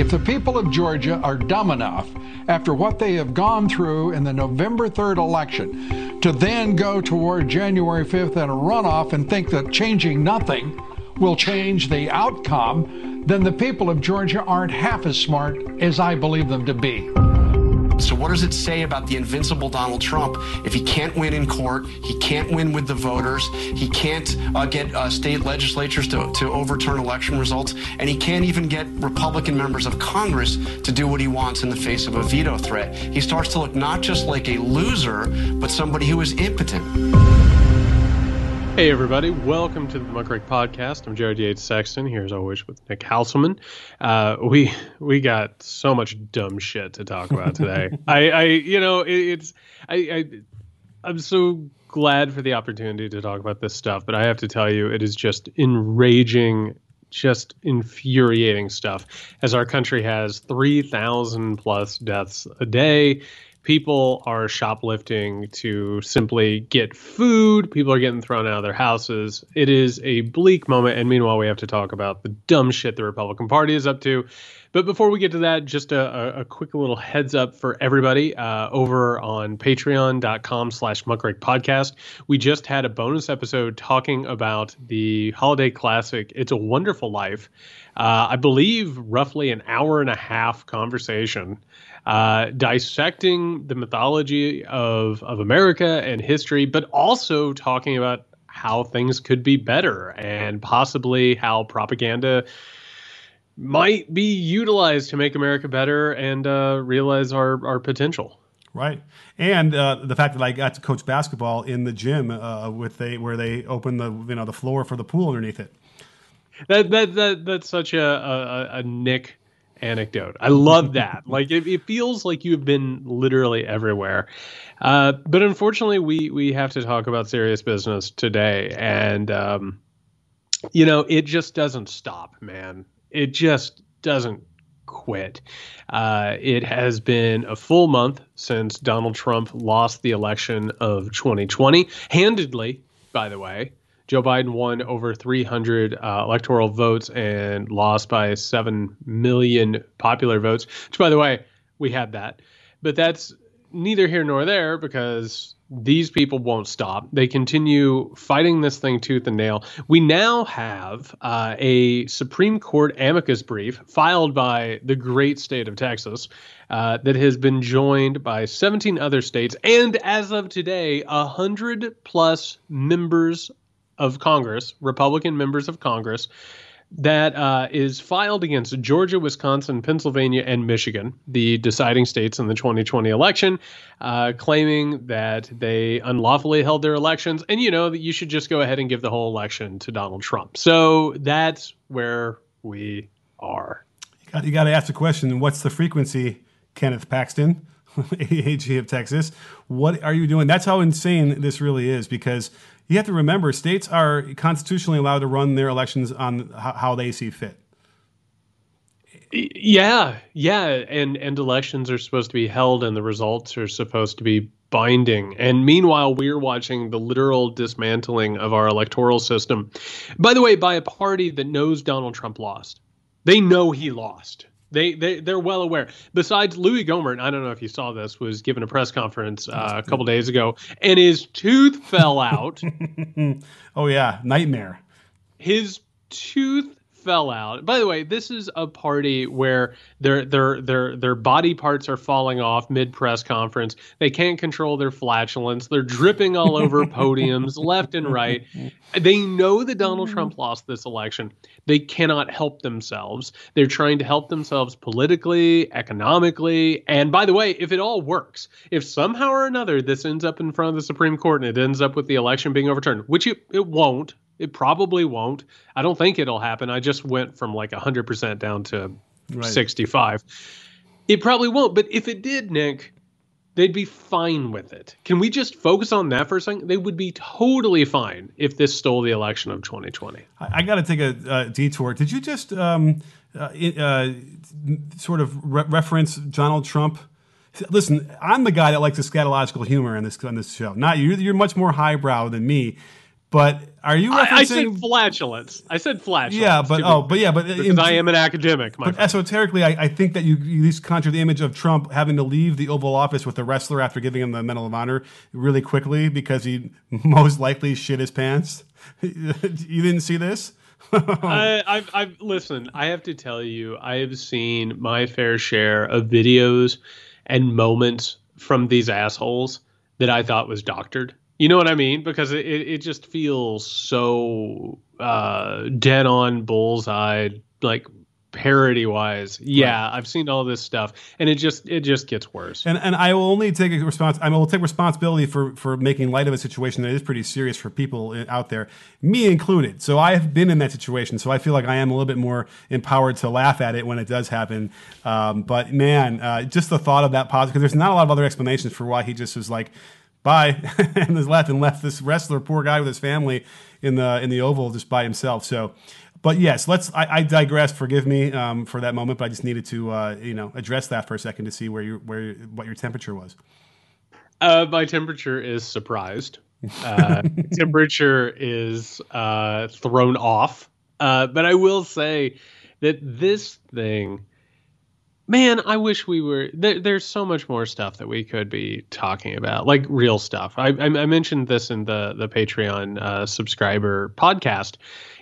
If the people of Georgia are dumb enough, after what they have gone through in the November 3rd election, to then go toward January 5th and a runoff and think that changing nothing will change the outcome, then the people of Georgia aren't half as smart as I believe them to be. So, what does it say about the invincible Donald Trump if he can't win in court, he can't win with the voters, he can't uh, get uh, state legislatures to, to overturn election results, and he can't even get Republican members of Congress to do what he wants in the face of a veto threat? He starts to look not just like a loser, but somebody who is impotent. Hey, everybody. Welcome to the Muckrake Podcast. I'm Jared Yates Sexton, here as always with Nick Hauselman. Uh, we we got so much dumb shit to talk about today. I, I, you know, it, it's I, I I'm so glad for the opportunity to talk about this stuff, but I have to tell you, it is just enraging just infuriating stuff as our country has 3,000 plus deaths a day people are shoplifting to simply get food. People are getting thrown out of their houses. It is a bleak moment. And meanwhile, we have to talk about the dumb shit the Republican Party is up to. But before we get to that, just a, a quick little heads up for everybody uh, over on patreon.com slash muckrake podcast. We just had a bonus episode talking about the holiday classic, It's a Wonderful Life. Uh, I believe roughly an hour and a half conversation uh, dissecting the mythology of of America and history, but also talking about how things could be better and possibly how propaganda might be utilized to make America better and uh, realize our our potential. Right, and uh, the fact that I got to coach basketball in the gym uh, with they where they open the you know the floor for the pool underneath it. That that, that that's such a, a, a Nick anecdote. I love that. like it, it, feels like you've been literally everywhere. Uh, but unfortunately, we we have to talk about serious business today, and um, you know it just doesn't stop, man. It just doesn't quit. Uh, it has been a full month since Donald Trump lost the election of 2020, handedly, by the way. Joe Biden won over 300 uh, electoral votes and lost by 7 million popular votes, which, by the way, we had that. But that's neither here nor there because these people won't stop. They continue fighting this thing tooth and nail. We now have uh, a Supreme Court amicus brief filed by the great state of Texas uh, that has been joined by 17 other states and, as of today, 100 plus members of Congress, Republican members of Congress, that uh, is filed against Georgia, Wisconsin, Pennsylvania, and Michigan, the deciding states in the 2020 election, uh, claiming that they unlawfully held their elections, and you know that you should just go ahead and give the whole election to Donald Trump. So that's where we are. You got, you got to ask the question: What's the frequency, Kenneth Paxton? AG of Texas. What are you doing? That's how insane this really is because you have to remember states are constitutionally allowed to run their elections on how they see fit. Yeah, yeah, and and elections are supposed to be held, and the results are supposed to be binding. And meanwhile, we're watching the literal dismantling of our electoral system. By the way, by a party that knows Donald Trump lost. They know he lost. They they they're well aware. Besides, Louis Gohmert, I don't know if you saw this, was given a press conference uh, a couple days ago, and his tooth fell out. oh yeah, nightmare. His tooth fell out. By the way, this is a party where their their their their body parts are falling off mid press conference. They can't control their flatulence. They're dripping all over podiums left and right. They know that Donald mm-hmm. Trump lost this election. They cannot help themselves. They're trying to help themselves politically, economically, and by the way, if it all works, if somehow or another this ends up in front of the Supreme Court and it ends up with the election being overturned, which it, it won't, it probably won't. I don't think it'll happen. I just went from like 100% down to right. 65. It probably won't. But if it did, Nick, they'd be fine with it. Can we just focus on that for a second? They would be totally fine if this stole the election of 2020. I, I got to take a uh, detour. Did you just um, uh, uh, sort of re- reference Donald Trump? Listen, I'm the guy that likes the scatological humor in this on this show. Not you. You're much more highbrow than me But are you referencing? I, I said flatulence. I said flatulence. Yeah, but oh, but yeah, but because in, I am an academic. but friend. esoterically, I, I, think that you, you at least conjure the image of Trump having to leave the Oval Office with the wrestler after giving him the Medal of Honor really quickly because he most likely shit his pants. you didn't see this? I, I've, I've listen. I have to tell you, I have seen my fair share of videos and moments from these assholes that I thought was doctored. You know what I mean? Because it, it just feels so uh, dead on bullseye, like parody wise yeah right. i've seen all this stuff and it just it just gets worse and and i will only take a response i will take responsibility for for making light of a situation that is pretty serious for people out there me included so i have been in that situation so i feel like i am a little bit more empowered to laugh at it when it does happen um, but man uh, just the thought of that pause because there's not a lot of other explanations for why he just was like bye and has left and left this wrestler poor guy with his family in the in the oval just by himself so but yes, let's. I, I digress. Forgive me um, for that moment, but I just needed to, uh, you know, address that for a second to see where you where what your temperature was. Uh, my temperature is surprised. Uh, temperature is uh, thrown off. Uh, but I will say that this thing, man, I wish we were. There, there's so much more stuff that we could be talking about, like real stuff. I, I, I mentioned this in the the Patreon uh, subscriber podcast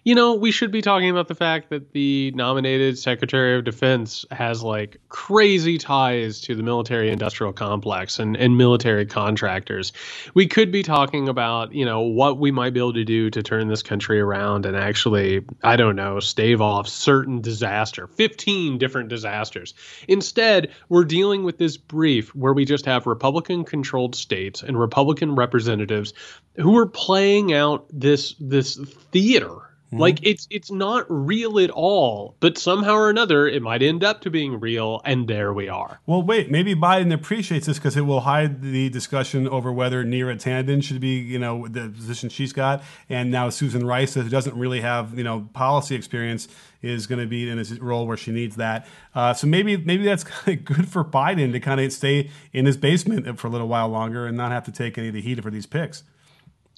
you know, we should be talking about the fact that the nominated Secretary of Defense has like crazy ties to the military industrial complex and, and military contractors. We could be talking about, you know, what we might be able to do to turn this country around and actually, I don't know, stave off certain disaster, 15 different disasters. Instead, we're dealing with this brief where we just have Republican controlled states and Republican representatives who are playing out this this theater Mm-hmm. Like it's it's not real at all, but somehow or another it might end up to being real, and there we are. Well, wait, maybe Biden appreciates this because it will hide the discussion over whether Neera Tanden should be, you know, the position she's got, and now Susan Rice, who doesn't really have, you know, policy experience, is going to be in a role where she needs that. Uh, so maybe maybe that's kind of good for Biden to kind of stay in his basement for a little while longer and not have to take any of the heat for these picks.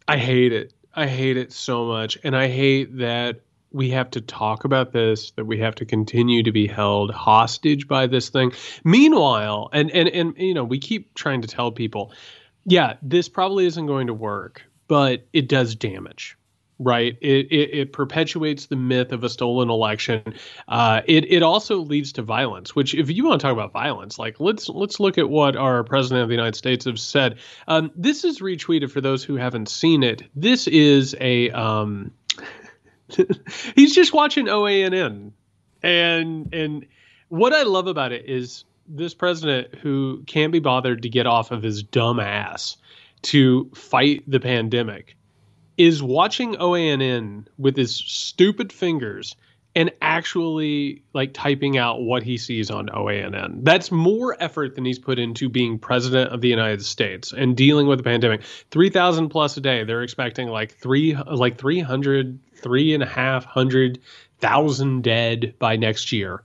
I hate it. I hate it so much. And I hate that we have to talk about this, that we have to continue to be held hostage by this thing. Meanwhile, and and and you know, we keep trying to tell people, yeah, this probably isn't going to work, but it does damage right? It, it, it, perpetuates the myth of a stolen election. Uh, it it also leads to violence. Which, if you want to talk about violence, like let's let's look at what our president of the United States has said. Um, this is retweeted for those who haven't seen it. This is a um, he's just watching OANN, and and what I love about it is this president who can't be bothered to get off of his dumb ass to fight the pandemic is watching OANN with his stupid fingers and actually like typing out what he sees on OANN. That's more effort than he's put into being president of the United States and dealing with the pandemic. 3,000 plus a day. They're expecting like three, like 300, three and a half hundred thousand dead by next year.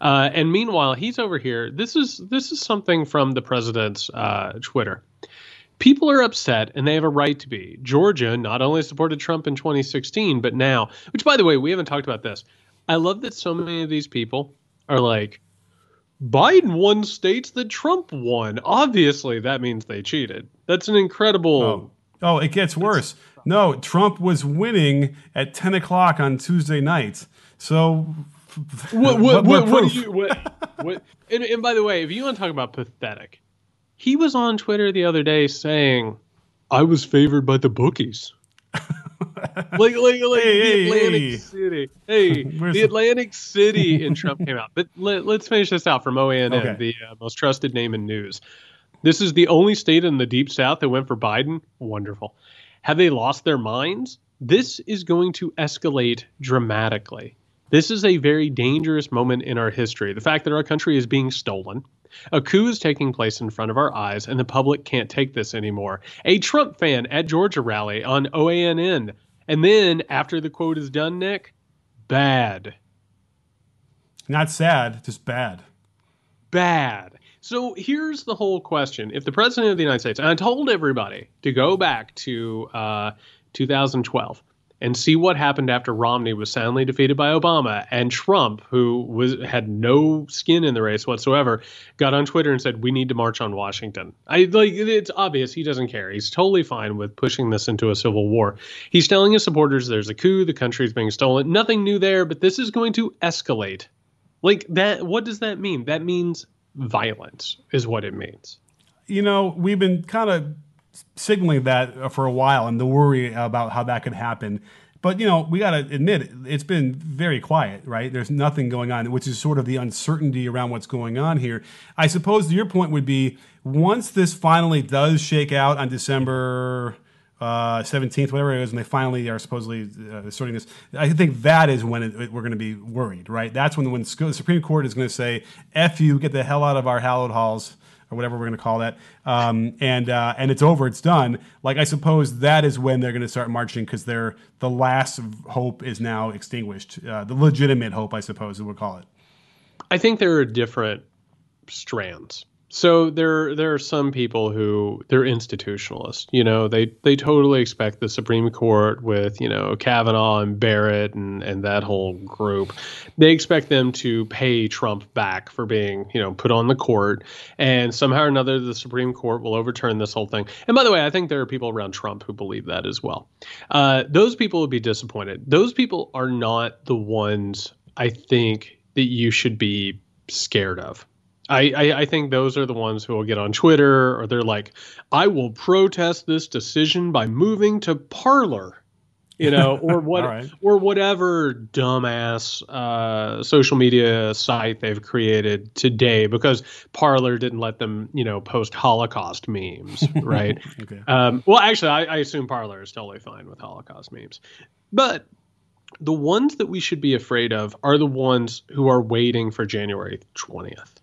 Uh, and meanwhile, he's over here. This is, this is something from the president's uh, Twitter people are upset and they have a right to be. Georgia not only supported Trump in 2016, but now, which by the way, we haven't talked about this. I love that so many of these people are like, Biden won states that Trump won. Obviously, that means they cheated. That's an incredible. Oh, oh it gets worse. No, Trump was winning at 10 o'clock on Tuesday night. So. What, what, what, what, do you. What, what, and, and by the way, if you want to talk about pathetic, he was on Twitter the other day saying, "I was favored by the bookies." like, like, like hey, the Atlantic hey. City. Hey, the, Atlantic City in Trump came out. But let, us finish this out from OANN, okay. the uh, most trusted name in news. This is the only state in the deep south that went for Biden. Wonderful. Have they lost their minds? This is going to escalate dramatically. This is a very dangerous moment in our history. The fact that our country is being stolen, a coup is taking place in front of our eyes, and the public can't take this anymore. A Trump fan at Georgia rally on OANN. And then, after the quote is done, Nick, bad. Not sad, just bad. Bad. So here's the whole question. If the president of the United States, and I told everybody to go back to uh, 2012 and see what happened after Romney was soundly defeated by Obama and Trump, who was had no skin in the race whatsoever, got on Twitter and said, "We need to march on Washington." I like it's obvious he doesn't care. He's totally fine with pushing this into a civil war. He's telling his supporters there's a coup, the country's being stolen. Nothing new there, but this is going to escalate. Like that what does that mean? That means violence is what it means. You know, we've been kind of signaling that for a while and the worry about how that could happen. But you know, we got to admit it's been very quiet, right? There's nothing going on, which is sort of the uncertainty around what's going on here. I suppose your point would be once this finally does shake out on December uh, 17th, whatever it is, and they finally are supposedly uh, sorting this. I think that is when it, it, we're going to be worried, right? That's when, when the Supreme Court is going to say, F you, get the hell out of our hallowed halls or whatever we're going to call that, um, and uh, and it's over, it's done. Like I suppose that is when they're going to start marching because they're the last hope is now extinguished, uh, the legitimate hope, I suppose, we'll call it. I think there are different strands so there there are some people who they're institutionalists. You know, they they totally expect the Supreme Court with you know Kavanaugh and Barrett and and that whole group. They expect them to pay Trump back for being you know put on the court, and somehow or another the Supreme Court will overturn this whole thing. And by the way, I think there are people around Trump who believe that as well. Uh, those people would be disappointed. Those people are not the ones I think that you should be scared of. I, I, I, think those are the ones who will get on Twitter or they're like, I will protest this decision by moving to Parler, you know, or what right. or whatever dumbass uh, social media site they've created today because Parler didn't let them, you know, post Holocaust memes, right? okay. um, well, actually, I, I assume Parler is totally fine with Holocaust memes, but the ones that we should be afraid of are the ones who are waiting for January twentieth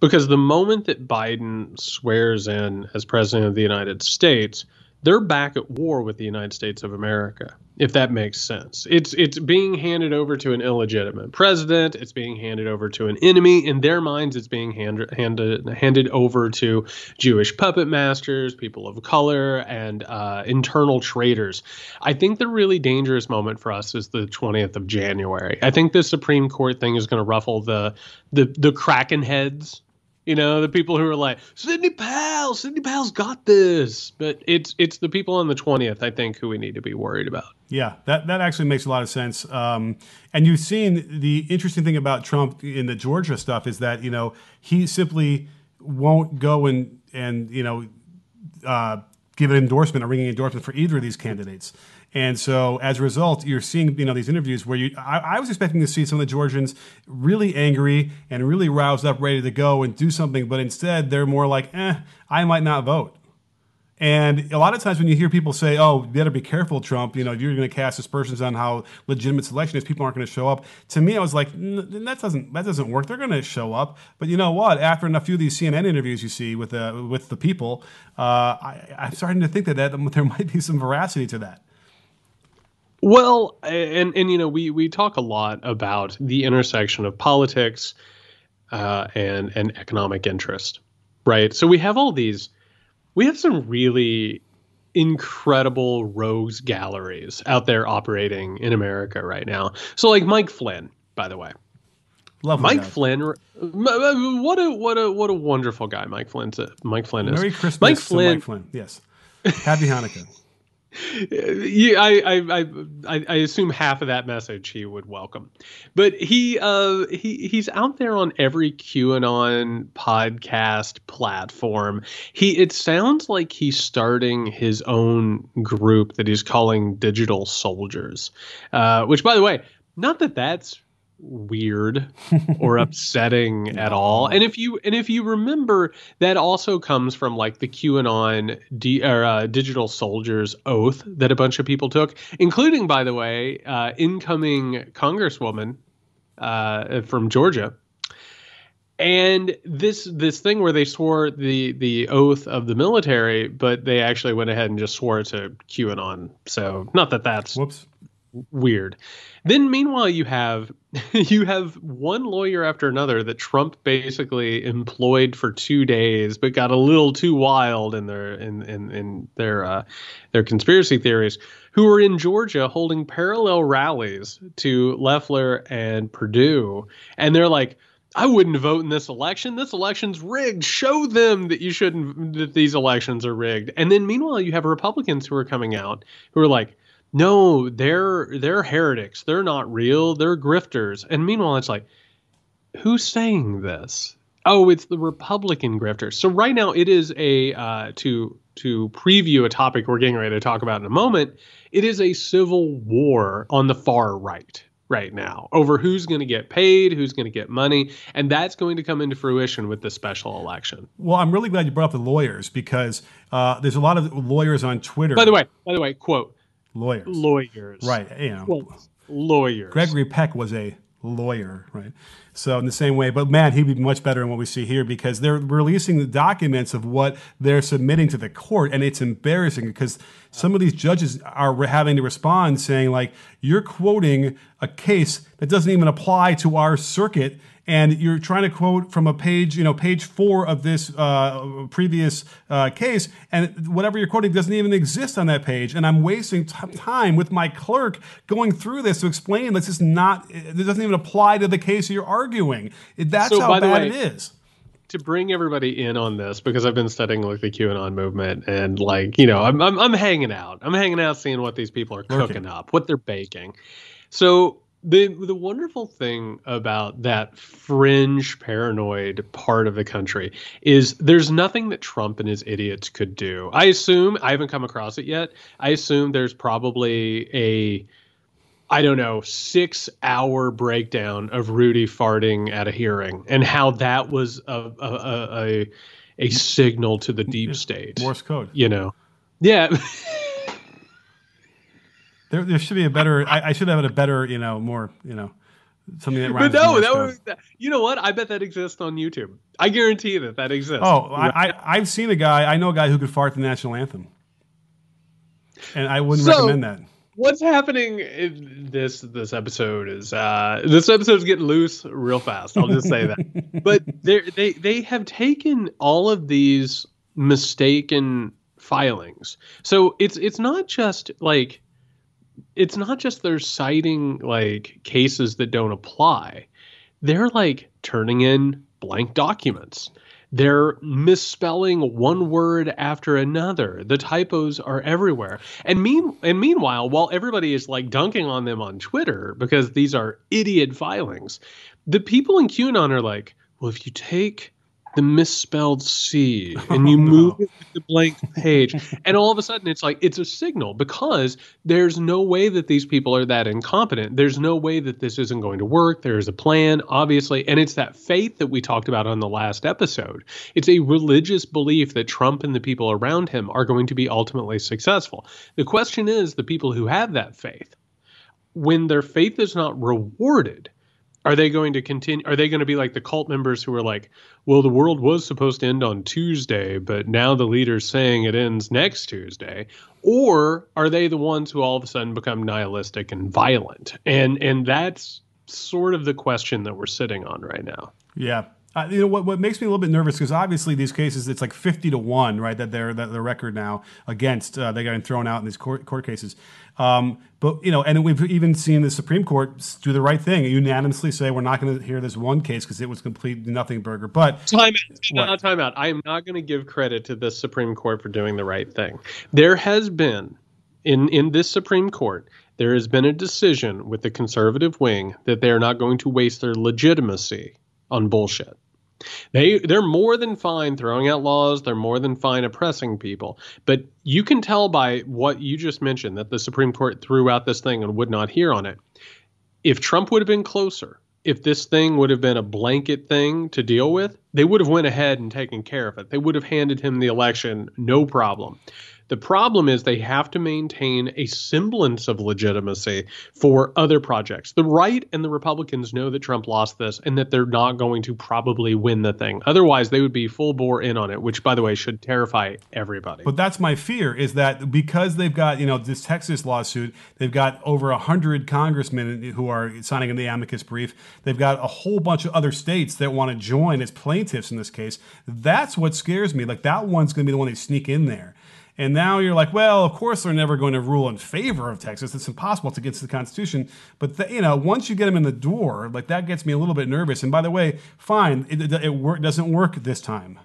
because the moment that Biden swears in as president of the United States, they're back at war with the United States of America, if that makes sense. It's it's being handed over to an illegitimate president. It's being handed over to an enemy. In their minds, it's being hand, handed handed over to Jewish puppet masters, people of color, and uh, internal traitors. I think the really dangerous moment for us is the 20th of January. I think the Supreme Court thing is going to ruffle the the the Kraken heads you know, the people who are like, Sidney Powell, Sidney Powell's got this. But it's it's the people on the 20th, I think, who we need to be worried about. Yeah, that, that actually makes a lot of sense. Um, and you've seen the interesting thing about Trump in the Georgia stuff is that, you know, he simply won't go and, and you know, uh, give an endorsement, a ringing endorsement for either of these candidates. And so as a result, you're seeing you know these interviews where you I, I, was expecting to see some of the Georgians really angry and really roused up, ready to go and do something, but instead they're more like, eh, I might not vote. And a lot of times when you hear people say, "Oh, you better be careful, Trump," you know, you're going to cast aspersions on how legitimate selection is. People aren't going to show up. To me, I was like, that doesn't that doesn't work. They're going to show up. But you know what? After a few of these CNN interviews you see with the with the people, uh, I, I'm starting to think that, that there might be some veracity to that. Well, and and you know we we talk a lot about the intersection of politics uh, and and economic interest, right? So we have all these, we have some really incredible rogues galleries out there operating in America right now. So like Mike Flynn, by the way. Love Mike guy. Flynn. What a what a what a wonderful guy Mike Flynn. Mike Flynn is. Merry Christmas, Mike Flynn. Mike Flynn. Yes. Happy Hanukkah yeah, I, I, I, I assume half of that message he would welcome, but he, uh, he, he's out there on every QAnon podcast platform. He, it sounds like he's starting his own group that he's calling Digital Soldiers, uh, which, by the way, not that that's weird or upsetting at all. And if you and if you remember, that also comes from like the QAnon D, or, uh, digital soldiers oath that a bunch of people took, including, by the way, uh, incoming Congresswoman uh, from Georgia. And this this thing where they swore the the oath of the military, but they actually went ahead and just swore to QAnon. So not that that's whoops weird. Then meanwhile you have you have one lawyer after another that Trump basically employed for 2 days but got a little too wild in their in in, in their uh, their conspiracy theories who are in Georgia holding parallel rallies to Loeffler and Perdue and they're like I wouldn't vote in this election. This election's rigged. Show them that you shouldn't that these elections are rigged. And then meanwhile you have Republicans who are coming out who are like no, they're they're heretics. They're not real. They're grifters. And meanwhile, it's like, who's saying this? Oh, it's the Republican grifters. So right now, it is a uh, to to preview a topic we're getting ready to talk about in a moment. It is a civil war on the far right right now over who's going to get paid, who's going to get money, and that's going to come into fruition with the special election. Well, I'm really glad you brought up the lawyers because uh, there's a lot of lawyers on Twitter. By the way, by the way, quote lawyers. Lawyers. Right. You know, well, lawyers. Gregory Peck was a lawyer, right? So in the same way, but man, he'd be much better in what we see here because they're releasing the documents of what they're submitting to the court, and it's embarrassing because some of these judges are having to respond saying like, "You're quoting a case that doesn't even apply to our circuit." And you're trying to quote from a page, you know, page four of this uh, previous uh, case, and whatever you're quoting doesn't even exist on that page. And I'm wasting t- time with my clerk going through this to explain this is not, it doesn't even apply to the case you're arguing. That's so, how bad way, it is to bring everybody in on this because I've been studying like the QAnon movement and like you know I'm I'm, I'm hanging out. I'm hanging out, seeing what these people are cooking okay. up, what they're baking. So the the wonderful thing about that fringe paranoid part of the country is there's nothing that Trump and his idiots could do. I assume I haven't come across it yet. I assume there's probably a I don't know, six hour breakdown of Rudy farting at a hearing and how that was a a, a, a signal to the deep state. Morse code. You know. Yeah. There, there should be a better. I, I, should have a better, you know, more, you know, something that rhymes. But no, that was, you know what? I bet that exists on YouTube. I guarantee that that exists. Oh, I, I, have seen a guy. I know a guy who could fart the national anthem, and I wouldn't so, recommend that. What's happening in this this episode is uh, this episode's getting loose real fast. I'll just say that. but they they they have taken all of these mistaken filings. So it's it's not just like it's not just they're citing like cases that don't apply. They're like turning in blank documents. They're misspelling one word after another. The typos are everywhere. And mean and meanwhile, while everybody is like dunking on them on Twitter because these are idiot filings, the people in QAnon are like, well, if you take the misspelled C and you oh, move it to the blank page. and all of a sudden it's like it's a signal because there's no way that these people are that incompetent. There's no way that this isn't going to work. There's a plan, obviously. And it's that faith that we talked about on the last episode. It's a religious belief that Trump and the people around him are going to be ultimately successful. The question is the people who have that faith, when their faith is not rewarded, are they going to continue are they going to be like the cult members who are like well the world was supposed to end on tuesday but now the leader's saying it ends next tuesday or are they the ones who all of a sudden become nihilistic and violent? And and that's sort of the question that we're sitting on right now. Yeah uh, you know what? What makes me a little bit nervous because obviously these cases, it's like fifty to one, right? That they're that the record now against uh, they got thrown out in these court, court cases. Um, but you know, and we've even seen the Supreme Court do the right thing, unanimously say we're not going to hear this one case because it was complete nothing burger. But time out, time, time out. I am not going to give credit to the Supreme Court for doing the right thing. There has been in in this Supreme Court there has been a decision with the conservative wing that they are not going to waste their legitimacy on bullshit. They they're more than fine throwing out laws, they're more than fine oppressing people. But you can tell by what you just mentioned that the Supreme Court threw out this thing and would not hear on it. If Trump would have been closer, if this thing would have been a blanket thing to deal with, they would have went ahead and taken care of it. They would have handed him the election no problem. The problem is they have to maintain a semblance of legitimacy for other projects. The right and the Republicans know that Trump lost this and that they're not going to probably win the thing. Otherwise, they would be full bore in on it, which, by the way, should terrify everybody. But that's my fear is that because they've got, you know, this Texas lawsuit, they've got over 100 congressmen who are signing in the amicus brief. They've got a whole bunch of other states that want to join as plaintiffs in this case. That's what scares me. Like that one's going to be the one they sneak in there. And now you're like, well, of course they're never going to rule in favor of Texas. It's impossible get to the Constitution. But the, you know, once you get them in the door, like that gets me a little bit nervous. And by the way, fine, it, it, it work, doesn't work this time.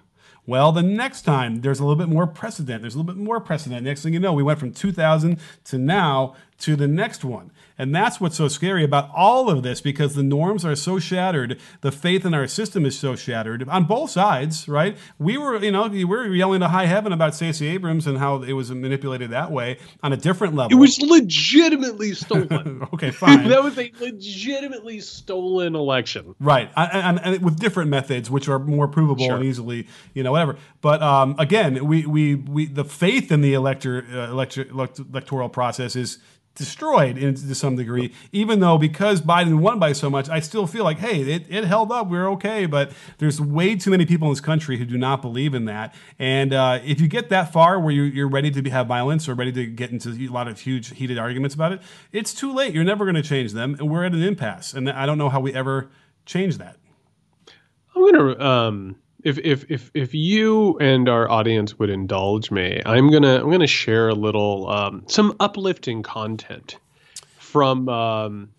Well, the next time there's a little bit more precedent. There's a little bit more precedent. Next thing you know, we went from 2000 to now to the next one. And that's what's so scary about all of this because the norms are so shattered. The faith in our system is so shattered on both sides, right? We were, you know, we were yelling to high heaven about Stacey Abrams and how it was manipulated that way on a different level. It was legitimately stolen. okay, fine. that was a legitimately stolen election. Right. And, and, with different methods, which are more provable sure. and easily, you know, whatever. But um, again, we, we, we, the faith in the elector, uh, elector, electoral process is destroyed in, to some degree. Even though because Biden won by so much, I still feel like, hey, it, it held up. We're okay. But there's way too many people in this country who do not believe in that. And uh, if you get that far where you're, you're ready to be, have violence or ready to get into a lot of huge heated arguments about it, it's too late. You're never going to change them, and we're at an impasse. And I don't know how we ever change that. I'm gonna um, if if if if you and our audience would indulge me, I'm gonna I'm gonna share a little um, some uplifting content from um,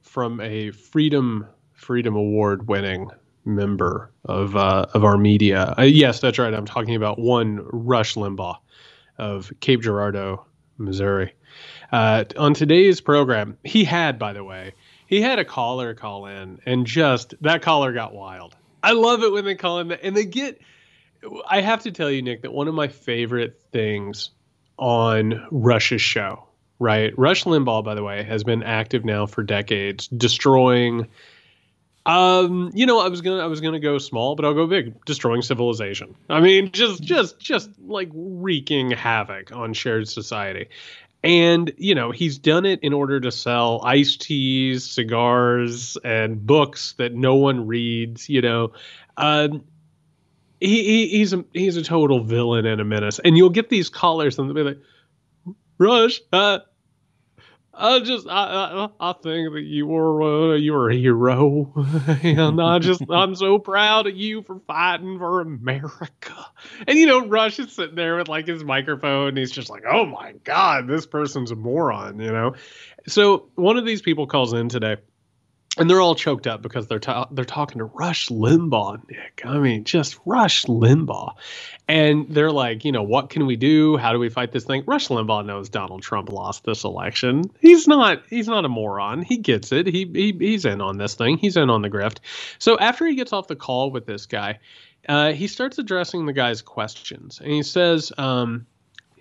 from a freedom freedom award winning member of uh, of our media. Uh, yes, that's right. I'm talking about one Rush Limbaugh of Cape Girardeau, Missouri. Uh, on today's program, he had, by the way, he had a caller call in, and just that caller got wild. I love it when they call him that, and they get. I have to tell you, Nick, that one of my favorite things on Rush's show, right? Rush Limbaugh, by the way, has been active now for decades, destroying. Um, you know, I was gonna I was gonna go small, but I'll go big, destroying civilization. I mean, just just just like wreaking havoc on shared society. And, you know, he's done it in order to sell iced teas, cigars, and books that no one reads, you know. Um, he, he, he's a he's a total villain and a menace. And you'll get these callers and they'll be like, Rush, uh, I just I, I, I think that you were uh, you were a hero, and I just I'm so proud of you for fighting for America. And you know, Rush is sitting there with like his microphone, and he's just like, "Oh my God, this person's a moron," you know. So one of these people calls in today, and they're all choked up because they're ta- they're talking to Rush Limbaugh, Nick. I mean, just Rush Limbaugh, and they're like, you know, what can we do? How do we fight this thing? Rush Limbaugh knows Donald Trump lost this election. He's not he's not a moron. He gets it. He, he he's in on this thing. He's in on the grift. So after he gets off the call with this guy, uh, he starts addressing the guy's questions, and he says, um,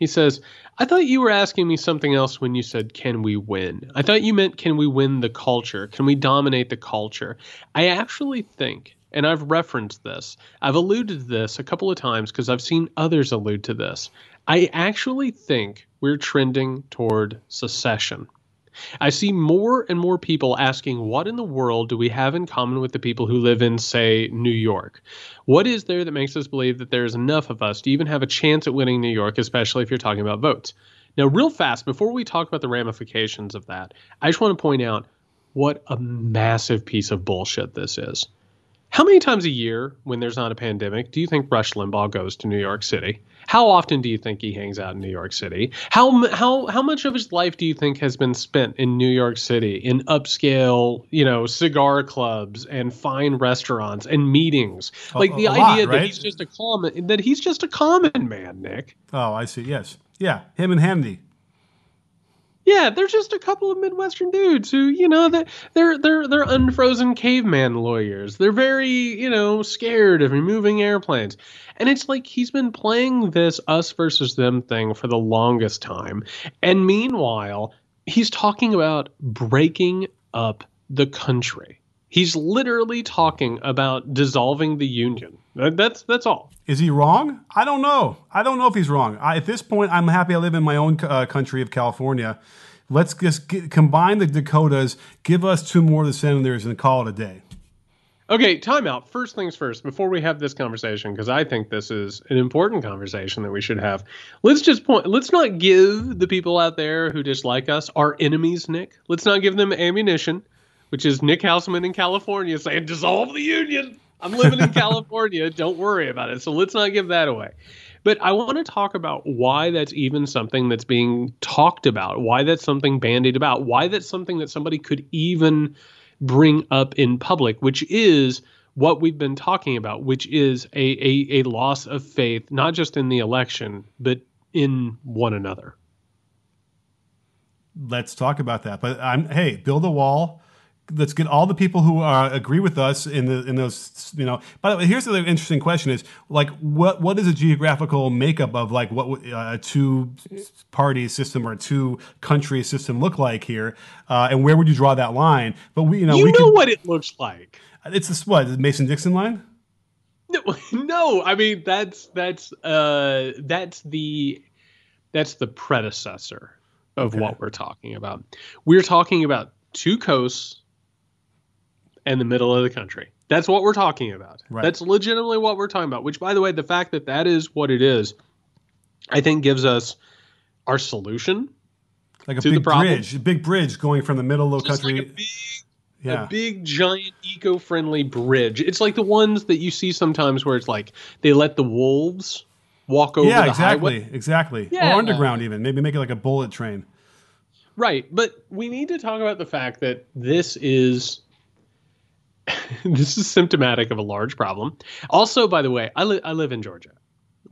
he says, I thought you were asking me something else when you said, Can we win? I thought you meant, Can we win the culture? Can we dominate the culture? I actually think, and I've referenced this, I've alluded to this a couple of times because I've seen others allude to this. I actually think we're trending toward secession. I see more and more people asking, what in the world do we have in common with the people who live in, say, New York? What is there that makes us believe that there's enough of us to even have a chance at winning New York, especially if you're talking about votes? Now, real fast, before we talk about the ramifications of that, I just want to point out what a massive piece of bullshit this is. How many times a year, when there's not a pandemic, do you think Rush Limbaugh goes to New York City? How often do you think he hangs out in New York City? How how how much of his life do you think has been spent in New York City in upscale, you know, cigar clubs and fine restaurants and meetings? Like a, the a idea lot, right? that he's just a common that he's just a common man, Nick. Oh, I see. Yes. Yeah, him and Hannity. Yeah, they're just a couple of Midwestern dudes who, you know, they're they're they're, they're unfrozen caveman lawyers. They're very, you know, scared of removing airplanes. And it's like he's been playing this us versus them thing for the longest time. And meanwhile, he's talking about breaking up the country. He's literally talking about dissolving the union. That's that's all. Is he wrong? I don't know. I don't know if he's wrong. I, at this point, I'm happy I live in my own uh, country of California. Let's just get, combine the Dakotas, give us two more of the senators, and call it a day. Okay, timeout. First things first, before we have this conversation, because I think this is an important conversation that we should have. Let's just point. Let's not give the people out there who dislike us our enemies, Nick. Let's not give them ammunition, which is Nick Hauselman in California saying dissolve the union. I'm living in California. Don't worry about it. So let's not give that away. But I want to talk about why that's even something that's being talked about, why that's something bandied about, why that's something that somebody could even bring up in public, which is what we've been talking about, which is a, a, a loss of faith, not just in the election, but in one another. Let's talk about that. But I'm hey, build a wall let's get all the people who uh, agree with us in the in those you know by the way here's the interesting question is like what what is a geographical makeup of like what uh, a two party system or a two country system look like here uh, and where would you draw that line? But we you know you we know what it looks like. It's a what the mason dixon line? No, no i mean that's that's uh that's the that's the predecessor of okay. what we're talking about. We're talking about two coasts and the middle of the country. That's what we're talking about. Right. That's legitimately what we're talking about. Which, by the way, the fact that that is what it is, I think gives us our solution. Like a big bridge, a big bridge going from the middle of the country. Like a big, yeah. a big, giant, eco-friendly bridge. It's like the ones that you see sometimes where it's like they let the wolves walk over. Yeah, the exactly, highway. exactly. Yeah. Or underground, even maybe make it like a bullet train. Right, but we need to talk about the fact that this is this is symptomatic of a large problem. Also, by the way, I, li- I live in Georgia,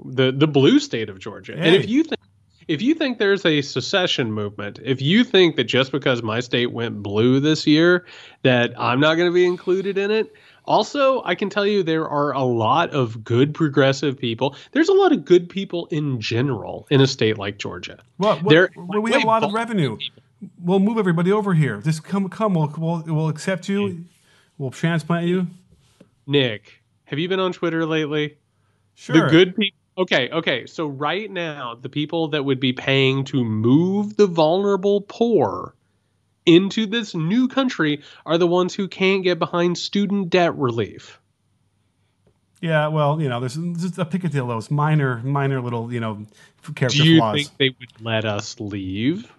the the blue state of Georgia, hey. and if you think if you think there's a secession movement, if you think that just because my state went blue this year that I'm not going to be included in it, also, I can tell you there are a lot of good progressive people. There's a lot of good people in general in a state like Georgia. Well, there, well, we have a lot of revenue. People. We'll move everybody over here. Just come, come. We'll, we'll, we'll accept you. Hmm. We'll transplant you. Nick, have you been on Twitter lately? Sure. The good people. Okay, okay. So right now, the people that would be paying to move the vulnerable poor into this new country are the ones who can't get behind student debt relief. Yeah, well, you know, there's just a picadillos, minor, minor little, you know, character Do you flaws. think they would let us leave?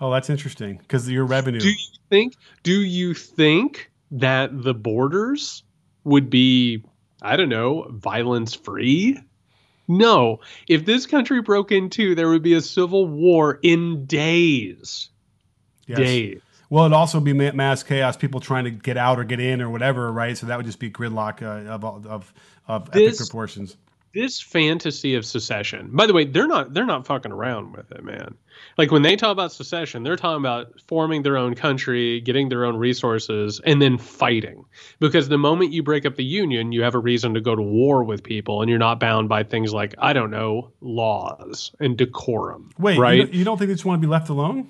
Oh, that's interesting because your revenue. Do you think? Do you think that the borders would be, I don't know, violence free? No. If this country broke into, there would be a civil war in days. Yes. Days. Well, it'd also be mass chaos, people trying to get out or get in or whatever, right? So that would just be gridlock uh, of of of this, epic proportions this fantasy of secession by the way they're not they're not fucking around with it man. Like when they talk about secession they're talking about forming their own country getting their own resources and then fighting. Because the moment you break up the union you have a reason to go to war with people and you're not bound by things like i don't know laws and decorum wait right? you don't, you don't think they just want to be left alone?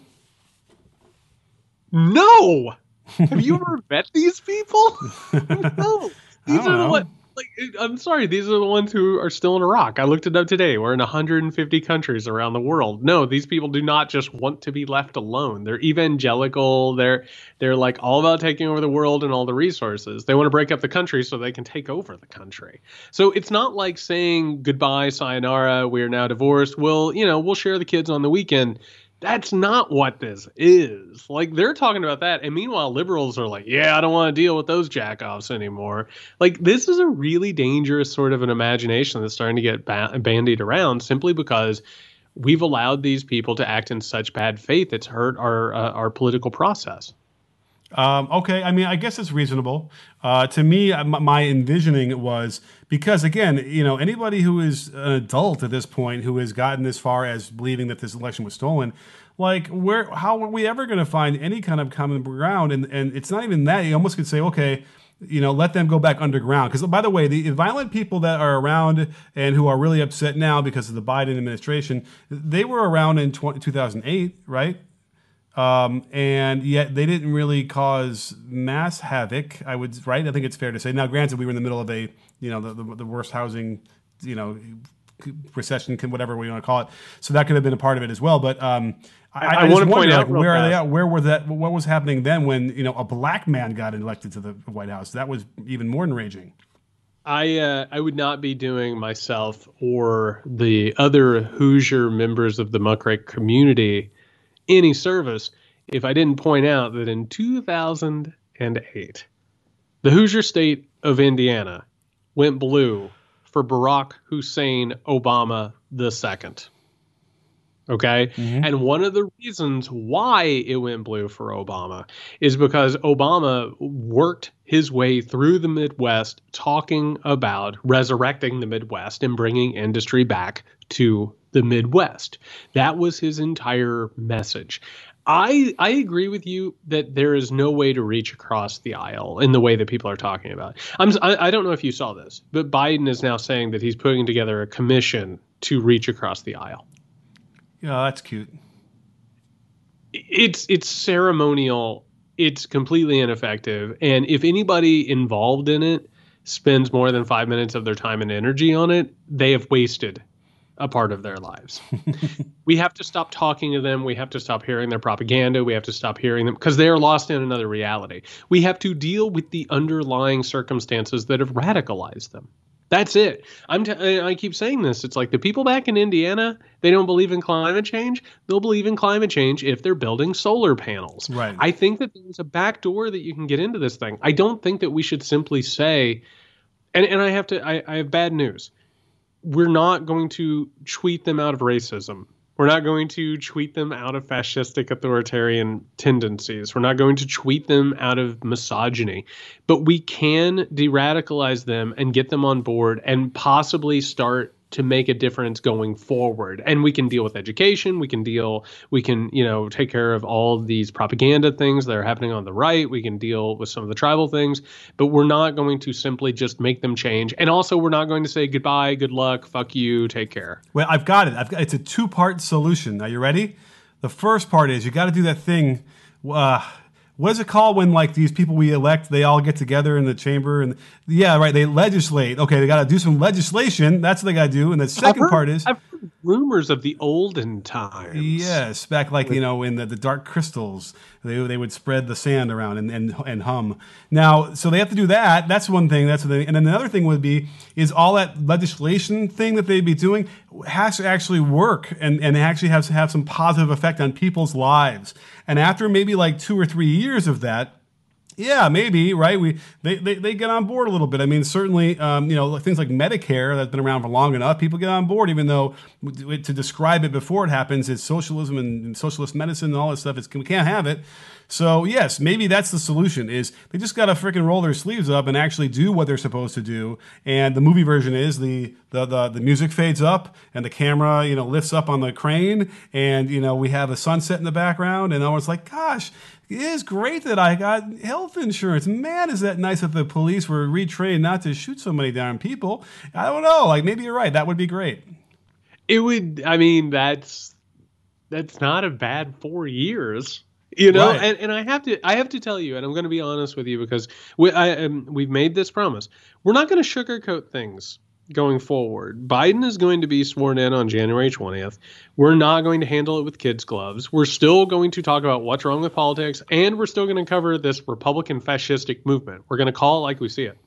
No! Have you ever met these people? No. These are the what like I'm sorry, these are the ones who are still in Iraq. I looked it up today. We're in 150 countries around the world. No, these people do not just want to be left alone. They're evangelical. They're they're like all about taking over the world and all the resources. They want to break up the country so they can take over the country. So it's not like saying goodbye, sayonara, we're now divorced. We'll, you know, we'll share the kids on the weekend that's not what this is. Like they're talking about that, and meanwhile, liberals are like, "Yeah, I don't want to deal with those jackoffs anymore." Like this is a really dangerous sort of an imagination that's starting to get ba- bandied around simply because we've allowed these people to act in such bad faith. It's hurt our uh, our political process. Um, okay, I mean, I guess it's reasonable. Uh, to me, uh, my envisioning was because, again, you know, anybody who is an adult at this point who has gotten this far as believing that this election was stolen, like, where, how are we ever going to find any kind of common ground? And and it's not even that. You almost could say, okay, you know, let them go back underground. Because, by the way, the violent people that are around and who are really upset now because of the Biden administration, they were around in 20, 2008, right? Um, and yet they didn't really cause mass havoc. I would right. I think it's fair to say. Now, granted, we were in the middle of a you know the, the, the worst housing you know recession, whatever we want to call it. So that could have been a part of it as well. But um, I, I, I want to point out like, where are they at? Where were that? What was happening then when you know a black man got elected to the White House? That was even more enraging. I uh, I would not be doing myself or the other Hoosier members of the Muckrake community any service if I didn't point out that in 2008, the Hoosier state of Indiana went blue for Barack Hussein Obama II. Okay. Mm-hmm. And one of the reasons why it went blue for Obama is because Obama worked his way through the Midwest talking about resurrecting the Midwest and bringing industry back to the Midwest. That was his entire message. I I agree with you that there is no way to reach across the aisle in the way that people are talking about. I'm I, I don't know if you saw this, but Biden is now saying that he's putting together a commission to reach across the aisle. Yeah, that's cute. It's it's ceremonial. It's completely ineffective, and if anybody involved in it spends more than five minutes of their time and energy on it, they have wasted a part of their lives. we have to stop talking to them. We have to stop hearing their propaganda. We have to stop hearing them because they are lost in another reality. We have to deal with the underlying circumstances that have radicalized them. That's it. I'm t- I keep saying this. It's like the people back in Indiana, they don't believe in climate change. They'll believe in climate change if they're building solar panels. Right. I think that there's a back door that you can get into this thing. I don't think that we should simply say and, and I have to I, I have bad news we're not going to tweet them out of racism. We're not going to tweet them out of fascistic authoritarian tendencies. We're not going to tweet them out of misogyny. But we can de radicalize them and get them on board and possibly start to make a difference going forward. And we can deal with education. We can deal, we can, you know, take care of all these propaganda things that are happening on the right. We can deal with some of the tribal things, but we're not going to simply just make them change. And also, we're not going to say goodbye, good luck, fuck you, take care. Well, I've got it. I've got, it's a two part solution. Are you ready? The first part is you got to do that thing. Uh, what is it called when like these people we elect they all get together in the chamber and yeah right they legislate. Okay they got to do some legislation. That's what they got to do. And the 2nd part is I've heard rumors of the olden times. Yes back like you know in the, the dark crystals they, they would spread the sand around and, and and hum. Now so they have to do that. That's one thing that's and then another thing would be is all that legislation thing that they'd be doing has to actually work and and actually has to have some positive effect on people's lives. And after maybe like two or three years of that, yeah, maybe right. We they, they, they get on board a little bit. I mean, certainly, um, you know, things like Medicare that's been around for long enough. People get on board, even though to describe it before it happens, it's socialism and socialist medicine and all this stuff. It's, we can't have it. So yes, maybe that's the solution. Is they just got to freaking roll their sleeves up and actually do what they're supposed to do. And the movie version is the, the the the music fades up and the camera you know lifts up on the crane and you know we have a sunset in the background and I was like, gosh, it is great that I got health insurance. Man, is that nice that the police were retrained not to shoot so many darn people. I don't know. Like maybe you're right. That would be great. It would. I mean, that's that's not a bad four years you know right. and, and i have to i have to tell you and i'm going to be honest with you because we I, um, we've made this promise we're not going to sugarcoat things going forward. Biden is going to be sworn in on january 20th we're not going to handle it with kids gloves. We're still going to talk about what's wrong with politics and we're still going to cover this republican fascistic movement. We're going to call it like we see it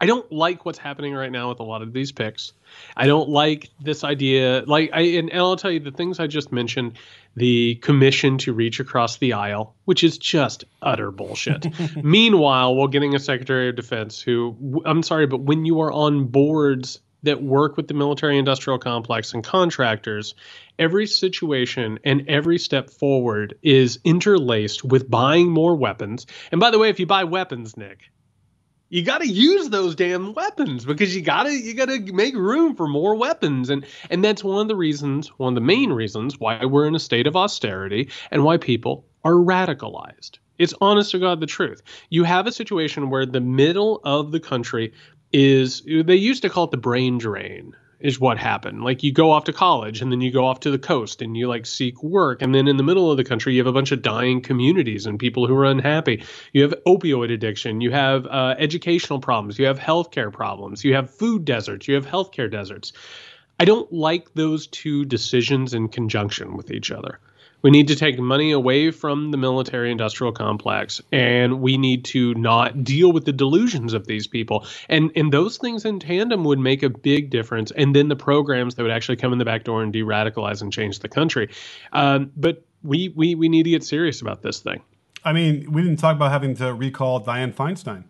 I don't like what's happening right now with a lot of these picks. I don't like this idea. Like I and I'll tell you the things I just mentioned the commission to reach across the aisle, which is just utter bullshit. Meanwhile, while getting a Secretary of Defense who, I'm sorry, but when you are on boards that work with the military industrial complex and contractors, every situation and every step forward is interlaced with buying more weapons. And by the way, if you buy weapons, Nick, you got to use those damn weapons because you got to you got to make room for more weapons. And and that's one of the reasons one of the main reasons why we're in a state of austerity and why people are radicalized. It's honest to god the truth. You have a situation where the middle of the country is they used to call it the brain drain is what happened. Like you go off to college and then you go off to the coast and you like seek work. And then in the middle of the country, you have a bunch of dying communities and people who are unhappy. You have opioid addiction. You have uh, educational problems. You have healthcare problems. You have food deserts. You have healthcare deserts. I don't like those two decisions in conjunction with each other. We need to take money away from the military industrial complex and we need to not deal with the delusions of these people. And and those things in tandem would make a big difference. And then the programs that would actually come in the back door and de-radicalize and change the country. Um, but we, we we need to get serious about this thing. I mean, we didn't talk about having to recall Dianne Feinstein.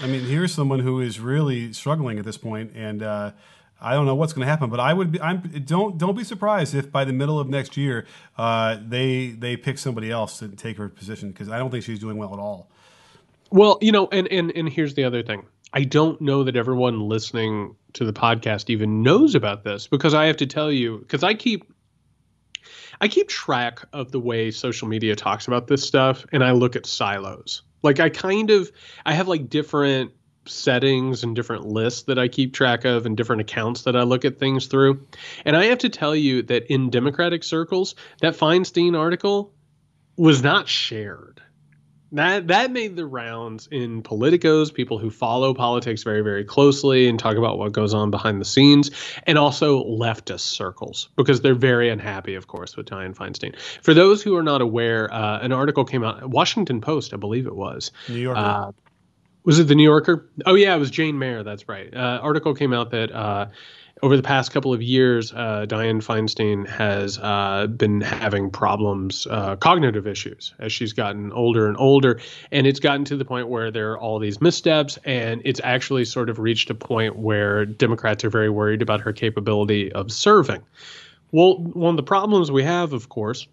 I mean, here's someone who is really struggling at this point, and uh, I don't know what's going to happen, but I would be. I'm don't don't be surprised if by the middle of next year uh, they they pick somebody else to take her position because I don't think she's doing well at all. Well, you know, and and and here's the other thing. I don't know that everyone listening to the podcast even knows about this because I have to tell you because I keep I keep track of the way social media talks about this stuff and I look at silos. Like I kind of I have like different settings and different lists that I keep track of and different accounts that I look at things through. And I have to tell you that in Democratic circles, that Feinstein article was not shared. That that made the rounds in politicos, people who follow politics very, very closely and talk about what goes on behind the scenes, and also leftist circles because they're very unhappy, of course, with Dianne Feinstein. For those who are not aware, uh, an article came out, Washington Post, I believe it was, New Yorker. Uh, was it the New Yorker? Oh yeah, it was Jane Mayer. That's right. Uh, article came out that uh, over the past couple of years, uh, Dianne Feinstein has uh, been having problems, uh, cognitive issues, as she's gotten older and older, and it's gotten to the point where there are all these missteps, and it's actually sort of reached a point where Democrats are very worried about her capability of serving. Well, one of the problems we have, of course,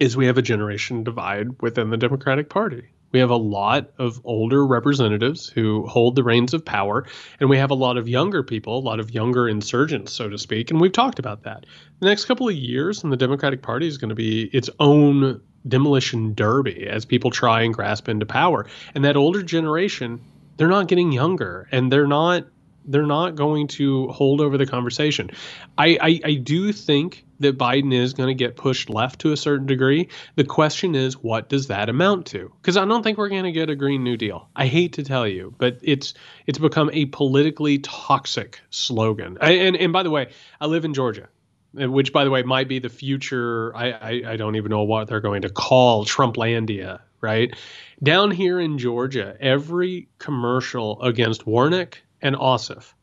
is we have a generation divide within the Democratic Party. We have a lot of older representatives who hold the reins of power, and we have a lot of younger people, a lot of younger insurgents, so to speak. And we've talked about that. The next couple of years in the Democratic Party is going to be its own demolition derby as people try and grasp into power. And that older generation, they're not getting younger, and they're not they're not going to hold over the conversation. I, I, I do think that Biden is going to get pushed left to a certain degree. The question is, what does that amount to? Because I don't think we're going to get a Green New Deal. I hate to tell you, but it's it's become a politically toxic slogan. I, and and by the way, I live in Georgia which by the way might be the future I, I, I don't even know what they're going to call trumplandia right down here in georgia every commercial against warnock and Ossoff,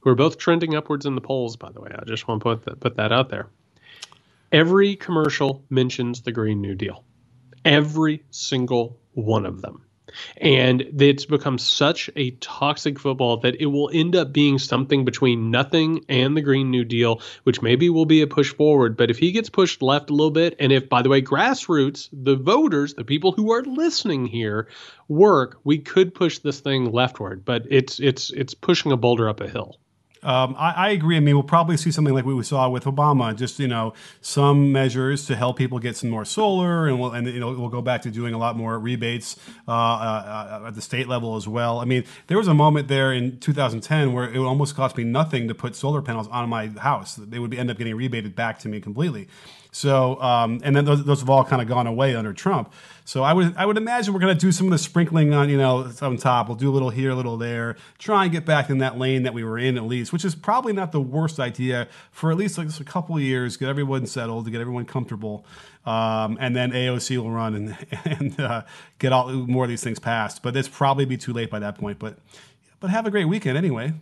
who are both trending upwards in the polls, by the way. I just want to put that, put that out there. Every commercial mentions the Green New Deal. Every single one of them. And it's become such a toxic football that it will end up being something between nothing and the Green New Deal, which maybe will be a push forward. But if he gets pushed left a little bit, and if, by the way, grassroots, the voters, the people who are listening here, work, we could push this thing leftward. But it's it's it's pushing a boulder up a hill. Um, I, I, agree. I mean, we'll probably see something like we saw with Obama, just you know, some measures to help people get some more solar, and we'll and you know we'll go back to doing a lot more rebates uh, uh, at the state level as well. I mean, there was a moment there in 2010 where it would almost cost me nothing to put solar panels on my house; they would be, end up getting rebated back to me completely. So, um, and then those, those have all kind of gone away under Trump. So I would I would imagine we're going to do some of the sprinkling on you know on top. We'll do a little here, a little there. Try and get back in that lane that we were in at least, which is probably not the worst idea for at least like a couple of years. Get everyone settled, to get everyone comfortable, um, and then AOC will run and and uh, get all more of these things passed. But it's probably be too late by that point. But but have a great weekend anyway.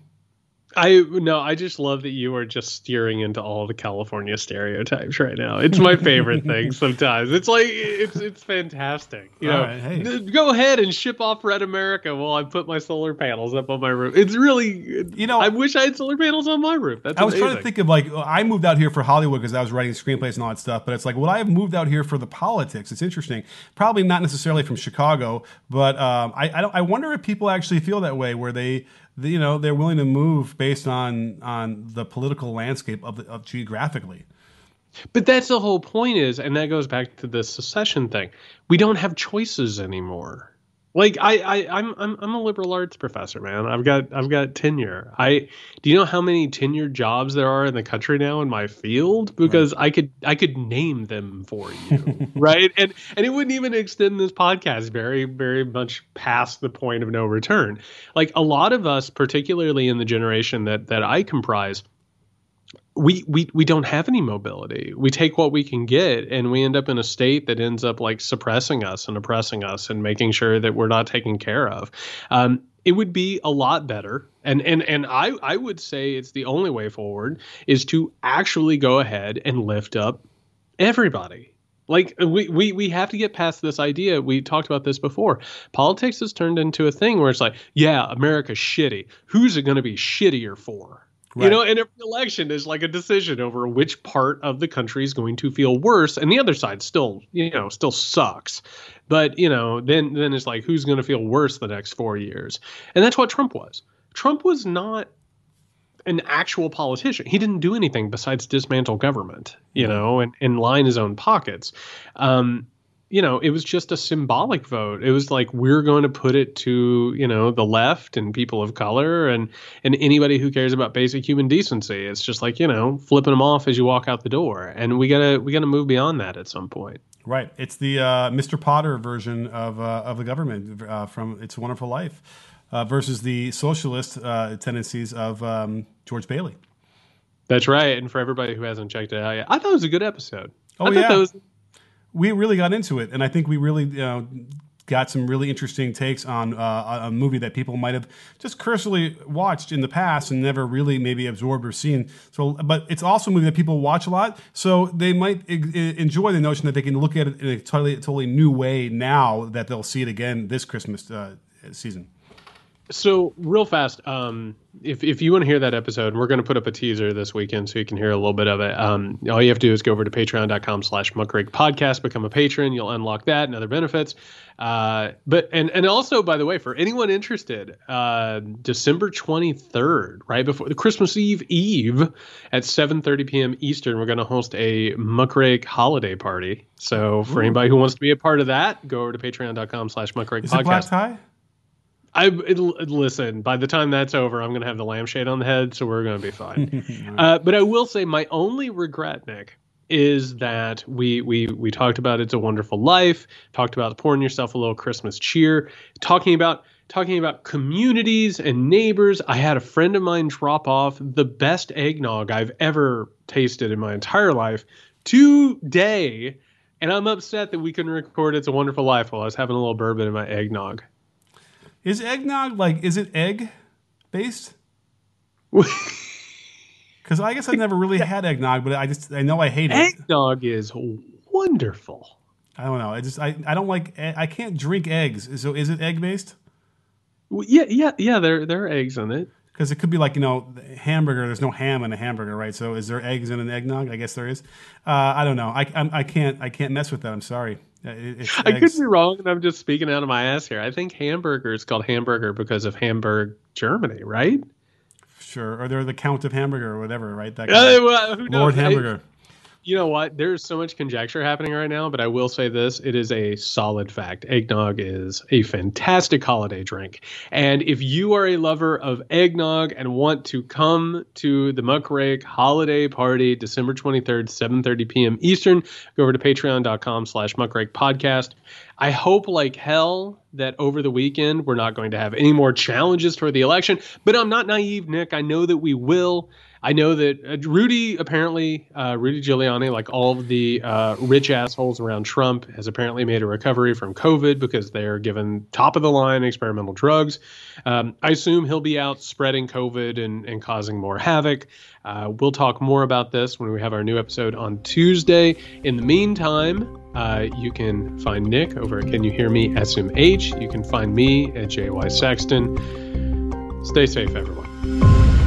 I no, I just love that you are just steering into all the California stereotypes right now. It's my favorite thing sometimes. It's like it's it's fantastic. You know, right, hey. go ahead and ship off Red America while I put my solar panels up on my roof. It's really you know, I wish I had solar panels on my roof. That's I was amazing. trying to think of like I moved out here for Hollywood because I was writing screenplays and all that stuff, but it's like would I have moved out here for the politics? It's interesting. Probably not necessarily from Chicago, but um, I I, I wonder if people actually feel that way where they you know they're willing to move based on on the political landscape of, of geographically. But that's the whole point is, and that goes back to the secession thing. We don't have choices anymore. Like I, I I'm I'm I'm a liberal arts professor, man. I've got I've got tenure. I do you know how many tenured jobs there are in the country now in my field? Hmm. Because right. I could I could name them for you, right? And and it wouldn't even extend this podcast very very much past the point of no return. Like a lot of us, particularly in the generation that that I comprise we, we we don't have any mobility. We take what we can get, and we end up in a state that ends up like suppressing us and oppressing us, and making sure that we're not taken care of. Um, it would be a lot better, and and and I I would say it's the only way forward is to actually go ahead and lift up everybody. Like we, we we have to get past this idea. We talked about this before. Politics has turned into a thing where it's like, yeah, America's shitty. Who's it going to be shittier for? Right. You know, and every election is like a decision over which part of the country is going to feel worse, and the other side still, you know, still sucks. But you know, then then it's like who's going to feel worse the next four years, and that's what Trump was. Trump was not an actual politician. He didn't do anything besides dismantle government, you know, and, and line his own pockets. Um, you know, it was just a symbolic vote. It was like we're going to put it to, you know, the left and people of color and and anybody who cares about basic human decency. It's just like, you know, flipping them off as you walk out the door. And we got to we got to move beyond that at some point. Right. It's the uh, Mr. Potter version of uh, of the government uh, from It's a Wonderful Life uh, versus the socialist uh, tendencies of um, George Bailey. That's right. And for everybody who hasn't checked it out yet, I thought it was a good episode. Oh yeah. Was, we really got into it, and I think we really you know, got some really interesting takes on uh, a movie that people might have just cursorily watched in the past and never really maybe absorbed or seen. So, but it's also a movie that people watch a lot, so they might enjoy the notion that they can look at it in a totally, totally new way now that they'll see it again this Christmas uh, season. So real fast, um, if if you want to hear that episode, we're going to put up a teaser this weekend so you can hear a little bit of it. Um, all you have to do is go over to patreon.com slash muckrake podcast, become a patron. You'll unlock that and other benefits. Uh, but and and also, by the way, for anyone interested, uh, December 23rd, right before the Christmas Eve Eve at 7:30 p.m. Eastern, we're going to host a muckrake holiday party. So for Ooh. anybody who wants to be a part of that, go over to patreon.com slash muckrake podcast. It black tie? I it, listen. By the time that's over, I'm going to have the lampshade on the head, so we're going to be fine. uh, but I will say, my only regret, Nick, is that we we we talked about it's a wonderful life, talked about pouring yourself a little Christmas cheer, talking about talking about communities and neighbors. I had a friend of mine drop off the best eggnog I've ever tasted in my entire life today, and I'm upset that we couldn't record "It's a Wonderful Life" while I was having a little bourbon in my eggnog. Is eggnog like is it egg based? Because I guess I've never really had eggnog, but I just I know I hate it. Eggnog is wonderful. I don't know. I just I, I don't like I can't drink eggs. So is it egg based? Well, yeah, yeah, yeah. There there are eggs in it. Because it could be like you know hamburger. There's no ham in a hamburger, right? So is there eggs in an eggnog? I guess there is. Uh, I don't know. I I'm, I can't I can't mess with that. I'm sorry. I could be wrong, and I'm just speaking out of my ass here. I think hamburger is called hamburger because of Hamburg, Germany, right? Sure, or they're the Count of Hamburger or whatever, right? That guy, uh, well, Lord Hamburger. I, you know what? There's so much conjecture happening right now, but I will say this: it is a solid fact. Eggnog is a fantastic holiday drink, and if you are a lover of eggnog and want to come to the Muckrake holiday party, December 23rd, 7:30 p.m. Eastern, go over to Patreon.com/slash Muckrake Podcast. I hope like hell that over the weekend we're not going to have any more challenges for the election, but I'm not naive, Nick. I know that we will. I know that uh, Rudy apparently, uh, Rudy Giuliani, like all of the uh, rich assholes around Trump, has apparently made a recovery from COVID because they're given top of the line experimental drugs. Um, I assume he'll be out spreading COVID and, and causing more havoc. Uh, we'll talk more about this when we have our new episode on Tuesday. In the meantime, uh, you can find Nick over at Can You Hear Me SMH. You can find me at JY Sexton. Stay safe, everyone.